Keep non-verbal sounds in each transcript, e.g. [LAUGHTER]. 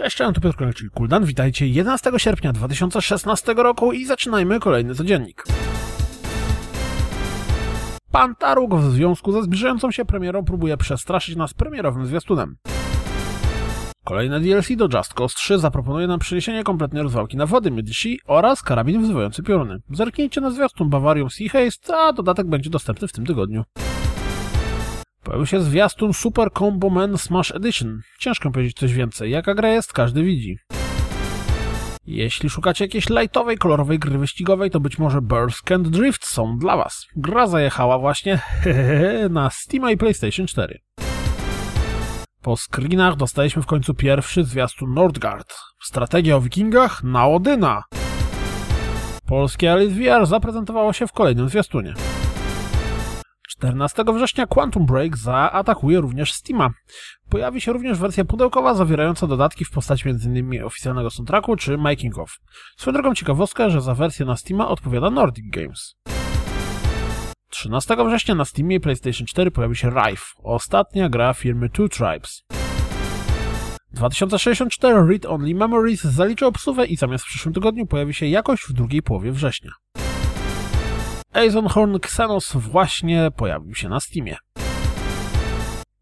Cześć, cześć, to Piotr Kolek, czyli Kuldan. Witajcie 11 sierpnia 2016 roku i zaczynajmy kolejny codziennik. Pan Taruk w związku ze zbliżającą się premierą próbuje przestraszyć nas premierowym zwiastunem. Kolejne DLC do Just Cause 3 zaproponuje nam przeniesienie kompletnej rozwałki na wody Medici oraz karabin wzywający pioruny. Zerknijcie na zwiastun Bavarium Sea Haste, a dodatek będzie dostępny w tym tygodniu. Pojawił się zwiastun Super Combo Man Smash Edition. Ciężko powiedzieć coś więcej. Jaka gra jest, każdy widzi. Jeśli szukacie jakiejś lightowej, kolorowej gry wyścigowej, to być może Burst and Drift są dla Was. Gra zajechała właśnie [LAUGHS] na Steam i PlayStation 4. Po screenach dostaliśmy w końcu pierwszy zwiastun Nordgard. Strategia o wikingach na Odyna. Polskie Elite VR zaprezentowało się w kolejnym zwiastunie. 14 września Quantum Break zaatakuje również Steama. Pojawi się również wersja pudełkowa zawierająca dodatki w postaci m.in. oficjalnego soundtracku czy making of. Swoją drogą ciekawostka, że za wersję na Steama odpowiada Nordic Games. 13 września na Steamie i PlayStation 4 pojawi się Rife, ostatnia gra firmy Two Tribes. 2064 Read Only Memories zaliczy obsuwę i zamiast w przyszłym tygodniu pojawi się jakoś w drugiej połowie września. Horn Xenos właśnie pojawił się na Steamie.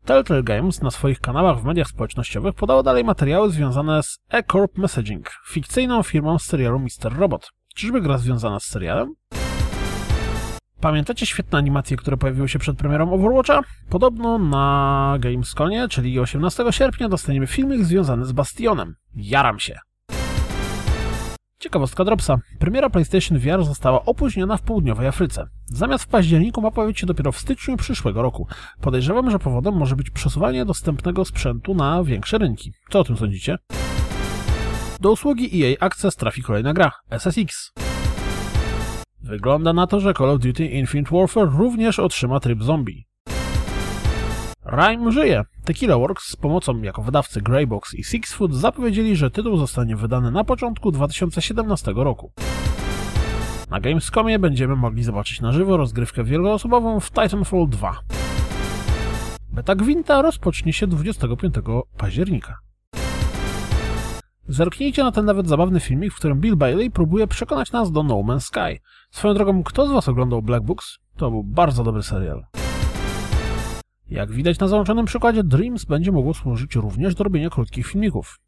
Telltale Games na swoich kanałach w mediach społecznościowych podało dalej materiały związane z E-Corp Messaging, fikcyjną firmą z serialu Mr. Robot. Czyżby gra związana z serialem? Pamiętacie świetne animacje, które pojawiły się przed premierą Overwatcha? Podobno na Gamesconie, czyli 18 sierpnia, dostaniemy filmik związany z Bastionem. Jaram się! Ciekawostka Dropsa. Premiera PlayStation VR została opóźniona w południowej Afryce. Zamiast w październiku ma pojawić się dopiero w styczniu przyszłego roku. Podejrzewam, że powodem może być przesuwanie dostępnego sprzętu na większe rynki. Co o tym sądzicie? Do usługi EA Access trafi kolejna gra SSX. Wygląda na to, że Call of Duty Infinite Warfare również otrzyma tryb zombie. Rime żyje. Tequila Works z pomocą jako wydawcy Greybox i Six Foot zapowiedzieli, że tytuł zostanie wydany na początku 2017 roku. Na Gamescomie będziemy mogli zobaczyć na żywo rozgrywkę wieloosobową w Titanfall 2. Beta Gwinta rozpocznie się 25 października. Zerknijcie na ten nawet zabawny filmik, w którym Bill Bailey próbuje przekonać nas do No Man's Sky. Swoją drogą, kto z Was oglądał Black Books? To był bardzo dobry serial. Jak widać na załączonym przykładzie, Dreams będzie mogło służyć również do robienia krótkich filmików.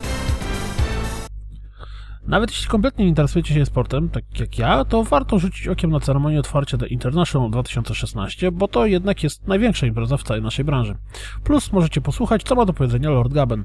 Nawet jeśli kompletnie nie interesujecie się sportem, tak jak ja, to warto rzucić okiem na ceremonię otwarcia The International 2016, bo to jednak jest największa impreza w całej naszej branży. Plus możecie posłuchać, co ma do powiedzenia Lord Gaben.